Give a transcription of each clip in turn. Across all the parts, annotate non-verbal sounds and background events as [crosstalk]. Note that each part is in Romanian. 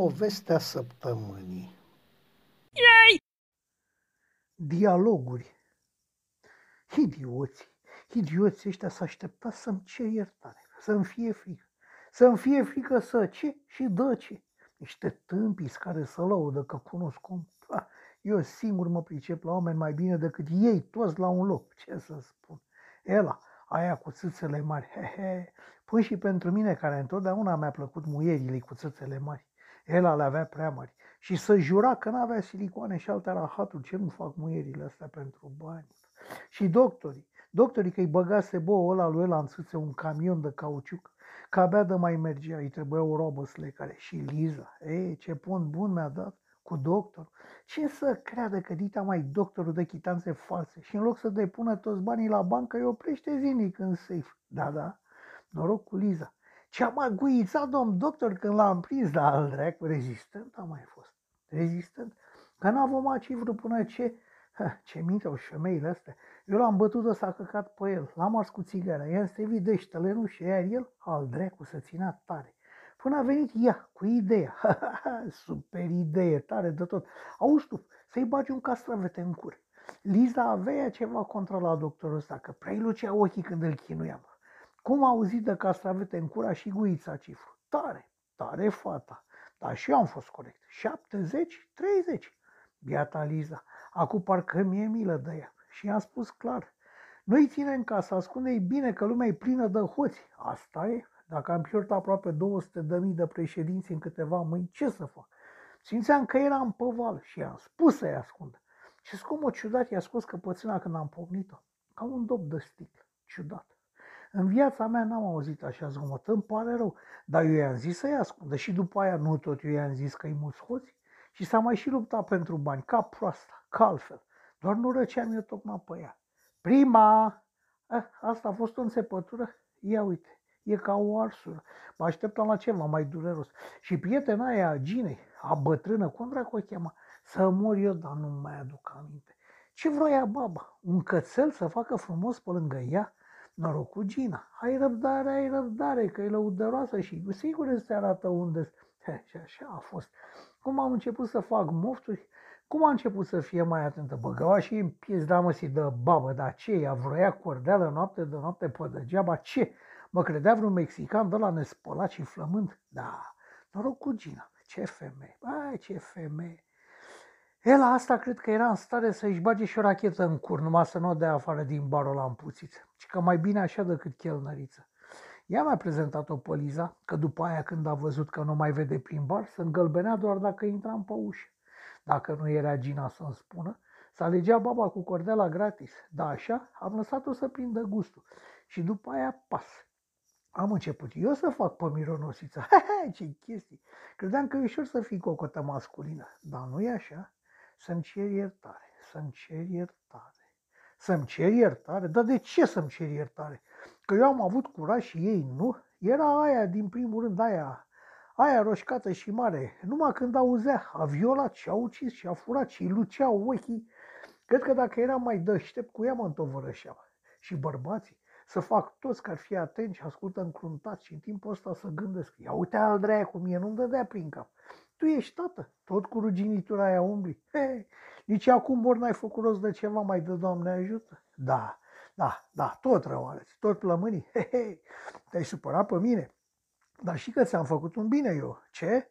Povestea săptămânii Yay! Dialoguri Idioți, idioți ăștia s-a așteptat să-mi cer iertare, să-mi fie frică. Să-mi fie frică să ce și dă ce. Niște tâmpiți care să laudă că cunosc cum. Eu singur mă pricep la oameni mai bine decât ei toți la un loc. Ce să spun? Ela, aia cu țâțele mari, he, he. Păi și pentru mine, care întotdeauna mi-a plăcut muierile cu țâțele mari. Ela le avea prea mari. Și să jura că n-avea silicoane și alte rahaturi, ce nu fac muierile astea pentru bani. Și doctorii, doctorii că îi băgase boul ăla lui ăla în țâțe un camion de cauciuc, că abia de mai mergea, îi trebuia o robă slecare. Și Liza, ei, ce pont bun mi-a dat cu doctor. Ce să creadă că dita mai doctorul de chitanțe false și în loc să depună toți banii la bancă, îi oprește zilnic în safe. Da, da, noroc cu Liza. Ce am aguițat, domn doctor, când l-am prins, dar al dracu, rezistent a mai fost. Rezistent. Că n-a vomat cifru până ce... Ha, ce minte au femeile astea. Eu l-am bătut de s-a căcat pe el, l-am ars cu țigara, i-am stevit deștele, și iar el, al dracu, să ținea tare. Până a venit ea cu ideea. Super idee, tare de tot. Auzi tu, să-i bagi un castravete în cur. Liza avea ceva contra la doctorul ăsta, că prea lucea ochii când îl chinuiam. Cum a auzit de castravete în cura și guița cifru. Tare, tare fata. Dar și eu am fost corect. 70, 30. Biata Liza. Acum parcă mi-e milă de ea. Și i-am spus clar. Nu-i ține în casă, ascunde-i bine că lumea e plină de hoți. Asta e. Dacă am pierdut aproape 200 de mii de președinți în câteva mâini, ce să fac? Simțeam că eram pe val și i-am spus să-i ascund. Și cum o ciudat i-a scos căpățâna când am pocnit-o. Ca un dop de sticlă. Ciudat. În viața mea n-am auzit așa zgomot, îmi pare rău, dar eu i-am zis să-i ascundă și după aia nu tot eu i-am zis că-i mulți hoți și s-a mai și luptat pentru bani, ca proasta, ca altfel. Doar nu răceam eu tocmai pe ea. Prima! Eh, asta a fost o înțepătură? Ia uite, e ca o arsură. Mă așteptam la ceva mai dureros. Și prietena aia a Ginei, a bătrână, cum dracu o chema, să mor eu, dar nu mai aduc aminte. Ce vroia baba? Un cățel să facă frumos pe lângă ea? Noroc cu Gina. Ai răbdare, ai răbdare, că e lăudăroasă și sigur îți arată unde Și așa a fost. Cum am început să fac mofturi, cum a început să fie mai atentă? Băgăua și în pies damă si de babă, dar ce? Ea vroia cordeală noapte de noapte pe degeaba? Ce? Mă credea vreun mexican de la nespălat și flământ? Da, noroc cu Gina. Ce femeie, bai, ce femeie. El asta cred că era în stare să-și bage și o rachetă în cur, numai să nu o dea afară din barul la împuțit. Și că mai bine așa decât chelnăriță. Ea mi-a prezentat-o pe Liza, că după aia când a văzut că nu mai vede prin bar, se îngălbenea doar dacă intram pe ușă. Dacă nu era Gina să-mi spună, să alegea baba cu cordela gratis. Da, așa, am lăsat-o să prindă gustul. Și după aia pas. Am început eu să fac pe mironosița. [laughs] Ce chestii! Credeam că e ușor să fii cocotă masculină, dar nu e așa. Să-mi cer iertare, să-mi cer iertare. Să-mi cer iertare? Dar de ce să-mi cer iertare? Că eu am avut curaj și ei nu? Era aia din primul rând, aia, aia roșcată și mare. Numai când auzea, a violat și a ucis și a furat și luceau ochii. Cred că dacă eram mai deștept, cu ea mă întovărășeam. Și bărbații, să fac toți că ar fi atenți și ascultă încruntați și în timpul ăsta să gândesc. Ia uite al dreia cum e, nu-mi dădea prin cap. Tu ești tată, tot cu ruginitura aia umbli. He, nici acum ori n-ai făcut rost de ceva, mai de Doamne ajută. Da, da, da, tot rău arăți, tot plămânii. He, he, te-ai supărat pe mine. Dar și că ți-am făcut un bine eu. Ce?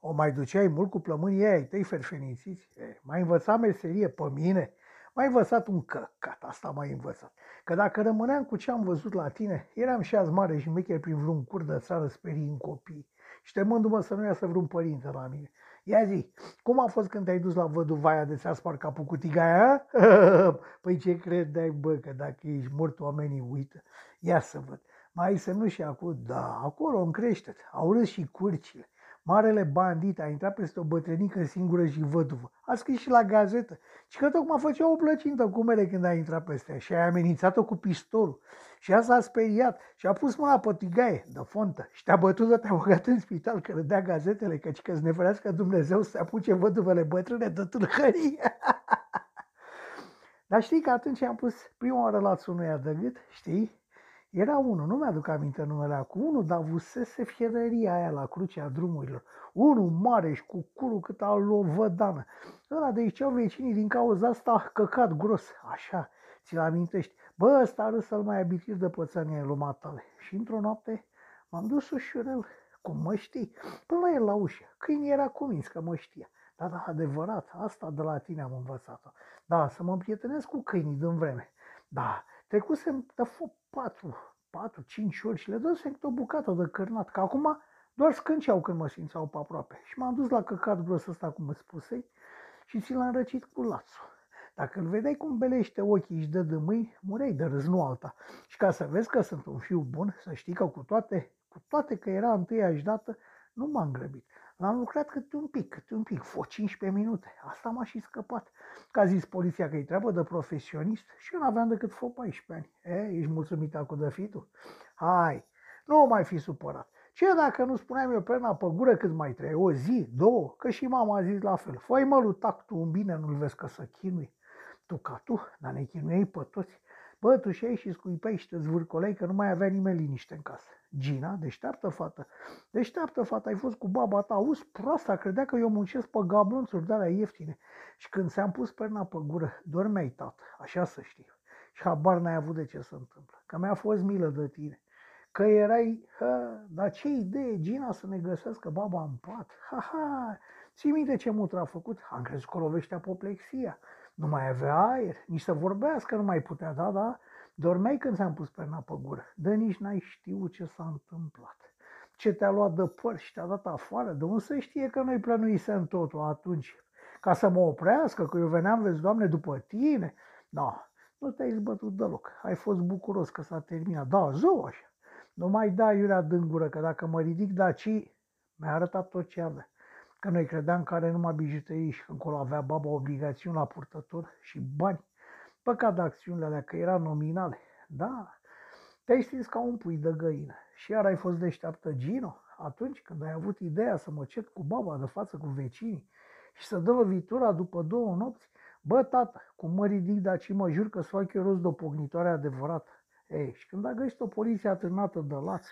O mai duceai mult cu plămânii ei, tăi ferfenițiți? Mai învățat meserie pe mine? Mai învățat un căcat, asta mai învățat. Că dacă rămâneam cu ce am văzut la tine, eram și azi mare și șmecher prin vreun cur de țară sperii în copii și temându-mă să nu iasă vreun părinte la mine. Ia zi, cum a fost când te-ai dus la văduvaia de ți-a spart capul cu tigaia? [laughs] păi ce credeai, bă, că dacă ești mort, oamenii uită. Ia să văd. Mai ai semnul și acum? Da, acolo în creștet. Au râs și curcile. Marele bandit a intrat peste o bătrânică singură și văduvă. A scris și la gazetă. Și că tocmai făcea o plăcintă cu mele când a intrat peste ea și a amenințat-o cu pistolul. Și asta a speriat și a pus mâna pe tigaie de fontă și te-a bătut de te-a băgat în spital că dea gazetele, căci că neferească Dumnezeu să se apuce văduvele bătrâne de tâlhărie. [laughs] Dar știi că atunci am pus prima oară la unuia de gât, știi? Era unul, nu mi-aduc aminte numele acum, unul, dar avusese fierăria aia la crucea drumurilor. Unul mare și cu curul cât al o vădană. Ăla de aici au vecinii din cauza asta a căcat gros. Așa, ți-l amintești. Bă, ăsta râs să-l mai abitiri de pățania lumatale. Și într-o noapte m-am dus ușurel, cum mă știi, până la el la ușă. Câinii era convins că mă știa. Da, da, adevărat, asta de la tine am învățat-o. Da, să mă împrietenesc cu câinii din vreme. Da, trecusem de patru, patru, cinci ori și le dăsem o bucată de cărnat, că acum doar scânceau când mă simțeau pe aproape. Și m-am dus la căcat gros ăsta, cum îți spusei, și ți l-am răcit cu lațul. Dacă îl vedeai cum belește ochii și dă de mâini, mureai de râs, nu alta. Și ca să vezi că sunt un fiu bun, să știi că cu toate, cu toate că era întâiași dată, nu m-am grăbit. L-am lucrat câte un pic, câte un pic, fă 15 minute. Asta m-a și scăpat. Că a zis poliția că e treabă de profesionist și eu n-aveam decât fă 14 ani. E, ești mulțumit acum de fi tu? Hai, nu mai fi supărat. Ce dacă nu spuneam eu perna pe gură cât mai trebuie? O zi, două? Că și mama a zis la fel. Făi mă, lui tu un bine, nu-l vezi că să chinui. Tu ca tu, dar ne chinuiei pe toți. Bă, tu și și scuipai și te zvârcolei că nu mai avea nimeni liniște în casă. Gina, deșteaptă fată, deșteaptă fată, ai fost cu baba ta, auzi, proasta, credea că eu muncesc pe gablonțuri de alea ieftine. Și când ți-am pus perna pe gură, dormeai, tată, așa să știi. Și habar n-ai avut de ce se întâmplă, că mi-a fost milă de tine. Că erai, ha, dar ce idee, Gina, să ne găsească baba în pat. Ha, ha, ții minte ce mutră a făcut? Am crezut că lovește apoplexia. Nu mai avea aer, nici să vorbească nu mai putea, da, da? Dormeai când ți-am pus perna pe gură, de nici n-ai știut ce s-a întâmplat. Ce te-a luat de păr și te-a dat afară, de unde să știe că noi plănuisem totul atunci? Ca să mă oprească, că eu veneam, vezi, Doamne, după tine? Da, nu te-ai zbătut deloc. Ai fost bucuros că s-a terminat. Da, zău așa. Nu mai da iurea din gură, că dacă mă ridic daci, mi-a arătat tot ce avea. Că noi credeam că are numai bijuterii și că încolo avea baba obligațiuni la purtător și bani. Păcat de acțiunile alea, că era nominale. Da, te-ai stins ca un pui de găină. Și iar ai fost deșteaptă Gino atunci când ai avut ideea să mă cet cu baba de față cu vecinii și să dă lovitura după două nopți, bă, tată, cum mă ridic, dar și mă jur că să fac eu rost de o pognitoare adevărată. Ei, și când a găsit o poliție atârnată de laț,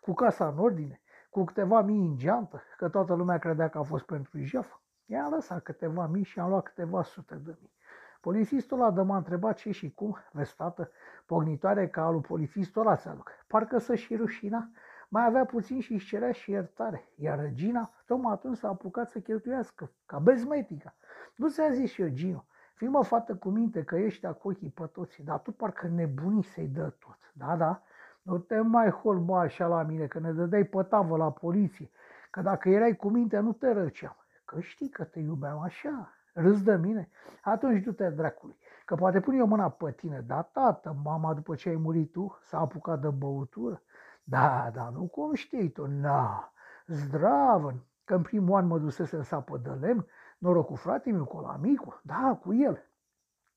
cu casa în ordine, cu câteva mii în geantă, că toată lumea credea că a fost pentru jef, i-am lăsat câteva mii și am luat câteva sute de mii. Polițistul ăla de m-a întrebat ce și cum, vezi tată, pognitoare ca alu polițistul ăla ți-aduc. Parcă să și rușina, mai avea puțin și își cerea și iertare. Iar Regina, tocmai atunci s-a apucat să cheltuiască, ca bezmetica. Nu ți-a zis și eu, Gino, fii mă fată cu minte că ești cu ochii pe toți, dar tu parcă nebunii să-i dă tot. Da, da, nu te mai holba așa la mine, că ne dădeai pe tavă la poliție, că dacă erai cu minte nu te răceam. Că știi că te iubeam așa, râs de mine? Atunci du-te dracului, că poate pun eu mâna pe tine, da, tată, mama după ce ai murit tu s-a apucat de băutură. Da, da, nu cum știi tu, na, zdravă, că în primul an mă dusese în sapă de lemn, noroc cu frate meu, cu la micu, da, cu el.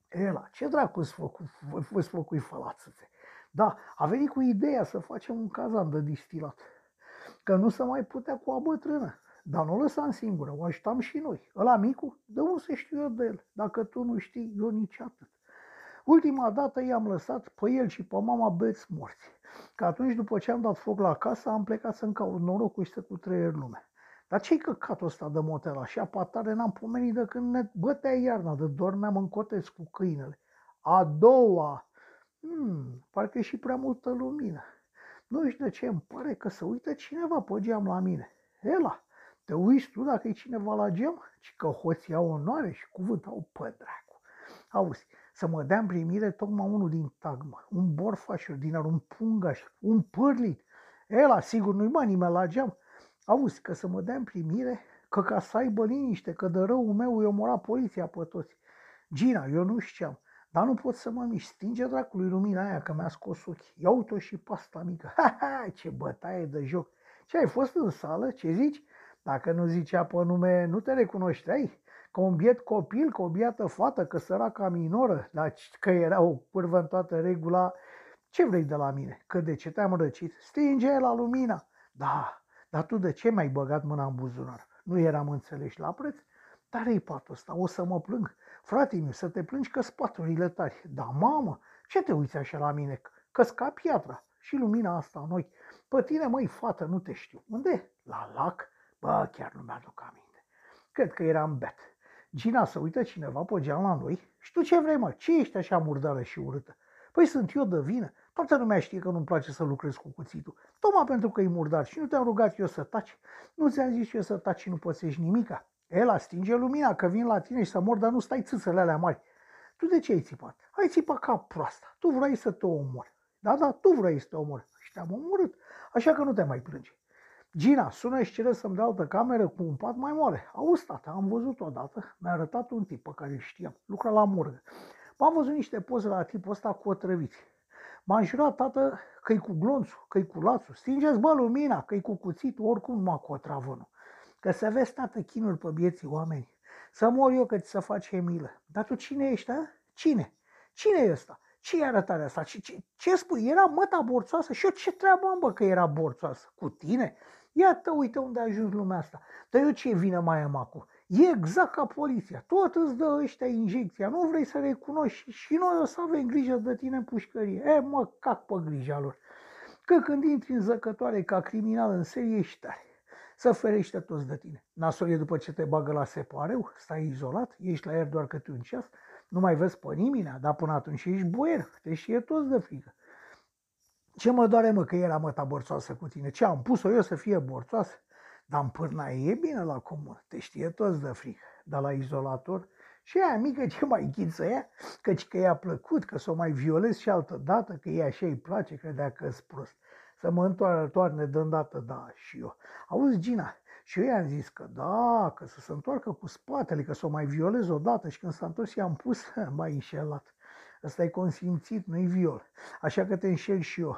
Ela, ce dracu îți făcui fălațățe? Da, a venit cu ideea să facem un cazan de distilat. Că nu se mai putea cu o bătrână. Dar nu o lăsam singură, o ajutam și noi. Ăla micu, de unde să știu eu de el? Dacă tu nu știi, eu nici atât. Ultima dată i-am lăsat pe el și pe mama beți morți. Că atunci, după ce am dat foc la casă, am plecat să-mi caut norocul și să cu trăier lume. Dar ce-i căcatul ăsta de motel? Așa patare n-am pomenit de când ne bătea iarna, de dormeam în cotez cu câinele. A doua, hmm, parcă e și prea multă lumină. Nu știu de ce, îmi pare că se uită cineva pe geam la mine. Ela, te uiți tu dacă e cineva la geam? Ci că hoții au onoare și cuvânt au pe dracu. Auzi, să mă dea în primire tocmai unul din tagmă, un borfaș ordinar, un pungaș, un pârlit. Ela, sigur, nu-i mai nimeni la geam. Auzi, că să mă dea în primire, că ca să aibă liniște, că de răul meu îi omora poliția pe toți. Gina, eu nu știam, dar nu pot să mă mișc, stinge dracului lumina aia că mi-a scos ochii. Ia uite și pasta mică. Ha, ha, ce bătaie de joc. Ce ai fost în sală? Ce zici? Dacă nu zicea pe nume, nu te recunoșteai? Că un biet copil, că o biată fată, că săraca minoră, dar că era o pârvă în toată regula, ce vrei de la mine? Că de ce te-am răcit? Stinge la lumina. Da, dar tu de ce mi-ai băgat mâna în buzunar? Nu eram înțeleși la preț? Dar e patul ăsta, o să mă plâng. Frate meu, să te plângi că spaturile tari. Da, mamă, ce te uiți așa la mine? că ca piatra. și lumina asta a noi. Pe tine, măi, fată, nu te știu. Unde? La lac? Bă, chiar nu mi-aduc aminte. Cred că eram bet. Gina să uită cineva pe geam la noi și tu ce vrei, mă? Ce ești așa murdară și urâtă? Păi sunt eu de vină. Toată lumea știe că nu-mi place să lucrez cu cuțitul. Tocmai pentru că e murdar și nu te-am rugat eu să taci. Nu ți-am zis eu să taci și nu pățești nimica. El stinge lumina, că vin la tine și să mor, dar nu stai țâțele alea mari. Tu de ce ai țipat? Ai țipat ca proasta. Tu vrei să te omori. Da, da, tu vrei să te omori. Și te-am omorât. Așa că nu te mai plânge. Gina, sună și cere să-mi dea altă cameră cu un pat mai mare. Auzi, tata, am văzut odată, mi-a arătat un tip pe care îl știam, lucra la morgă. M-am văzut niște poze la tipul ăsta cu otrăviți. M-a jurat, tată, că-i cu glonțul, că-i cu lațul. Stingeți, bă, lumina, că-i cu cuțitul, oricum numai cu otravă Că să vezi, tată, chinul pe vieții oameni. Să mor eu că ți se face milă. Dar tu cine ești, a? Cine? Cine e ăsta? Ce e arătarea asta? Ce, ce, ce spui? Era măta borțoasă? Și eu ce treabă am, bă, că era borțoasă? Cu tine? Iată, uite unde a ajuns lumea asta. Dar eu ce vină mai am acum? E exact ca poliția. Tot îți dă ăștia injecția. Nu vrei să recunoști și noi o să avem grijă de tine în pușcărie. E, mă, cac pe grija lor. Că când intri în zăcătoare ca criminal în serie, ești tare. Să ferește toți de tine. Nasol e după ce te bagă la separeu, stai izolat, ești la el doar câte un ceas, nu mai vezi pe nimeni, dar până atunci ești boier, te știe toți de frică. Ce mă doare, mă, că era măta borțoasă cu tine? Ce am pus-o eu să fie borțoasă? Dar în pârna e bine la comun, te știe toți de frică. Dar la izolator, și aia mică ce mai ghiță ea, căci că i-a plăcut, că s-o mai violez și altă dată, că ea așa îi place, credea că s prost. Să mă întoarne, toarne de îndată, da, și eu. Auzi, Gina, și eu i-am zis că da, că să se întoarcă cu spatele, că s-o mai violez odată și când s-a întors i-am pus, [laughs] mai înșelat. Ăsta e consimțit, nu-i viol. Așa că te înșel și eu.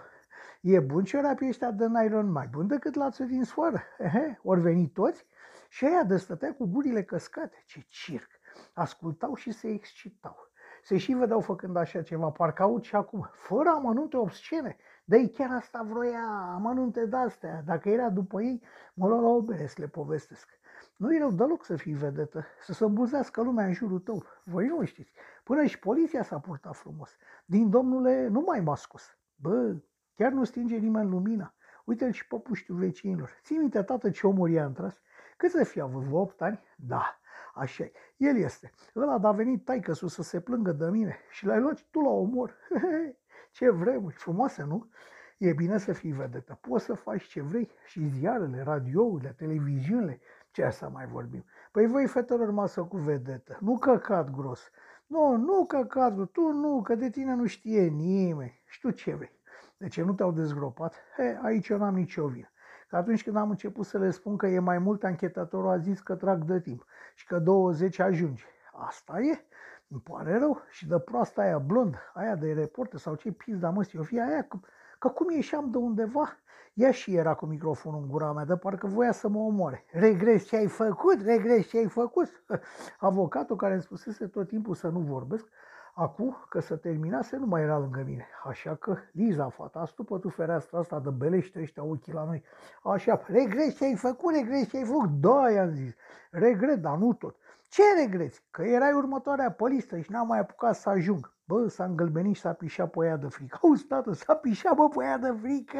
E bun ciorapii ăștia de nylon mai bun decât lațul din sfoară. Ehe, ori veni toți și aia de stătea cu gurile căscate. Ce circ! Ascultau și se excitau. Se și vedeau făcând așa ceva, parcă aud și acum, fără amănunte obscene. Dar ei chiar asta vroia, amănunte de-astea. Dacă era după ei, mă lua la o bere să le povestesc. Nu e rău deloc să fii vedetă, să se îmbuzească lumea în jurul tău. Voi nu știți. Până și poliția s-a purtat frumos. Din domnule nu mai m-a scos. Bă, chiar nu stinge nimeni lumina. Uite-l și pe puștiu vecinilor. Ții minte, tată, ce omor i-a întras? Cât să fie avut? 8 ani? Da, așa -i. El este. Ăla a venit taică să se plângă de mine și l-ai luat tu la omor. [laughs] ce vremuri, frumoase, nu? E bine să fii vedetă. Poți să faci ce vrei și ziarele, radiourile, televiziunile, ce să mai vorbim. Păi voi, fetelor, masă cu vedetă, nu căcat gros. Nu, nu căcat, tu nu, că de tine nu știe nimeni. Și tu ce vrei? De ce nu te-au dezgropat? He, aici eu n-am nicio vină. Că atunci când am început să le spun că e mai mult, anchetatorul a zis că trag de timp și că 20 ajunge. Asta e. Îmi pare rău. Și de proasta aia blond, aia de reporter sau ce pizda mă, eu fie aia, că, că cum ieșeam de undeva, ea și era cu microfonul în gura mea, de parcă voia să mă omoare. Regres ce ai făcut, regres ce ai făcut. [laughs] Avocatul care îmi spusese tot timpul să nu vorbesc, Acum că să terminase, nu mai era lângă mine. Așa că, Liza, fata, stupă tu fereastra asta de belește ăștia ochii la noi. Așa, regret ce ai făcut, regret ce ai făcut. Da, i-am zis. Regret, dar nu tot. Ce regreți? Că erai următoarea pe listă și n-am mai apucat să ajung. Bă, s-a îngălbenit și s-a pișat pe ea de frică. Auzi, tată, s-a pișat, bă, pe ea de frică.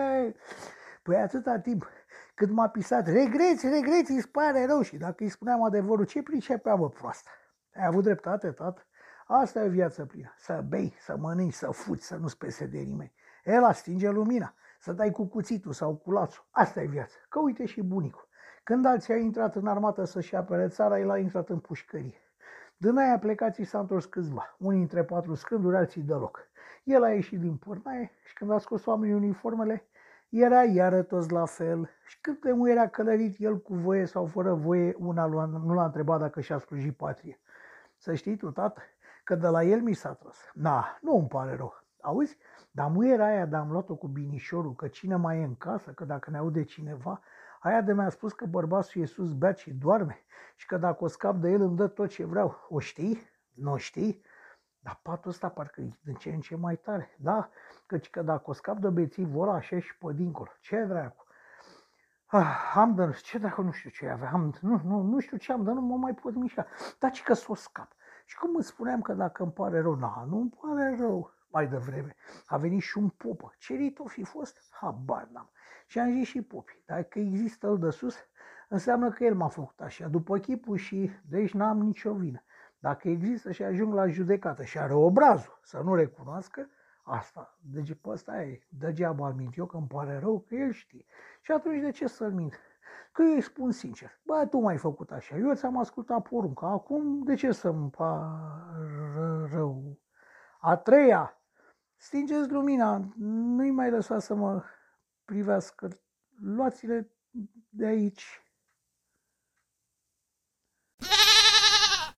Păi atâta timp cât m-a pisat, regreți, regreți, îți pare rău. Și dacă îi spuneam adevărul, ce pricepea, bă, proastă? Ai avut dreptate, tată? Asta e viața plină. Să bei, să mănânci, să fuți, să nu spese de nimeni. El stinge lumina, să dai cu cuțitul sau cu lațul. Asta e viața. Că uite și bunicul. Când alții a intrat în armată să-și apere țara, el a intrat în pușcărie. Din aia plecații s-a întors câțiva, unii între patru scânduri, alții deloc. El a ieșit din pârnaie și când a scos oamenii uniformele, era iară toți la fel. Și cât de mult era călărit el cu voie sau fără voie, una nu l-a întrebat dacă și-a slujit patrie. Să știi tu, tată, că de la el mi s-a tras. Na, nu îmi pare rău. Auzi? Dar muiera aia de am luat-o cu binișorul, că cine mai e în casă, că dacă ne aude cineva, aia de mi-a spus că bărbatul Iisus bea și doarme și că dacă o scap de el îmi dă tot ce vreau. O știi? Nu o știi? Dar patul ăsta parcă e din ce în ce mai tare. Da, căci că dacă o scap de bețivul ăla, așa și pe dincolo. Ce dracu? Ah, am de, ce dacă nu știu ce aveam, nu, nu, nu știu ce am, dar nu mă mai pot mișca. Dar ce că s-o scap. Și cum îți spuneam că dacă îmi pare rău, na, nu îmi pare rău. mai devreme. A venit și un popă. Ce rit o fi fost? Habar n-am. Și am zis și popii, dacă există el de sus, înseamnă că el m-a făcut așa, după chipul și deci n-am nicio vină. Dacă există și ajung la judecată și are obrazul să nu recunoască, asta, deci pe ăsta e, degeaba al mint eu că îmi pare rău că el știe. Și atunci de ce să-l mint? Că eu îi spun sincer, bă, tu m-ai făcut așa, eu ți-am ascultat porunca, acum de ce să-mi pară rău? A treia, stingeți lumina, nu-i mai lăsa să mă privească, luați-le de aici.